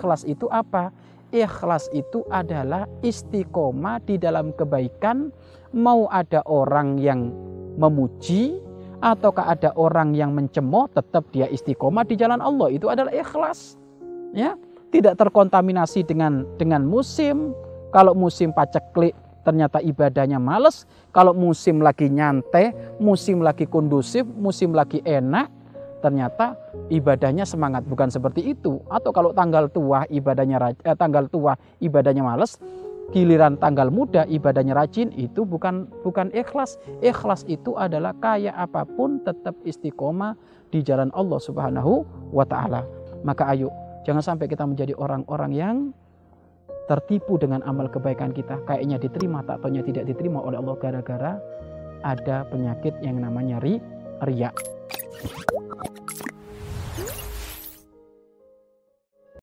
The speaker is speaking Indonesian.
ikhlas itu apa? Ikhlas itu adalah istiqomah di dalam kebaikan. Mau ada orang yang memuji, ataukah ada orang yang mencemooh, tetap dia istiqomah di jalan Allah. Itu adalah ikhlas. Ya, tidak terkontaminasi dengan dengan musim. Kalau musim paceklik, ternyata ibadahnya males. Kalau musim lagi nyantai, musim lagi kondusif, musim lagi enak, ternyata ibadahnya semangat bukan seperti itu. Atau kalau tanggal tua ibadahnya eh, tanggal tua ibadahnya males giliran tanggal muda ibadahnya rajin itu bukan bukan ikhlas. Ikhlas itu adalah kaya apa pun tetap istiqomah di jalan Allah Subhanahu wa taala. Maka ayo jangan sampai kita menjadi orang-orang yang tertipu dengan amal kebaikan kita. Kayaknya diterima tak tidak diterima oleh Allah gara-gara ada penyakit yang namanya ri riak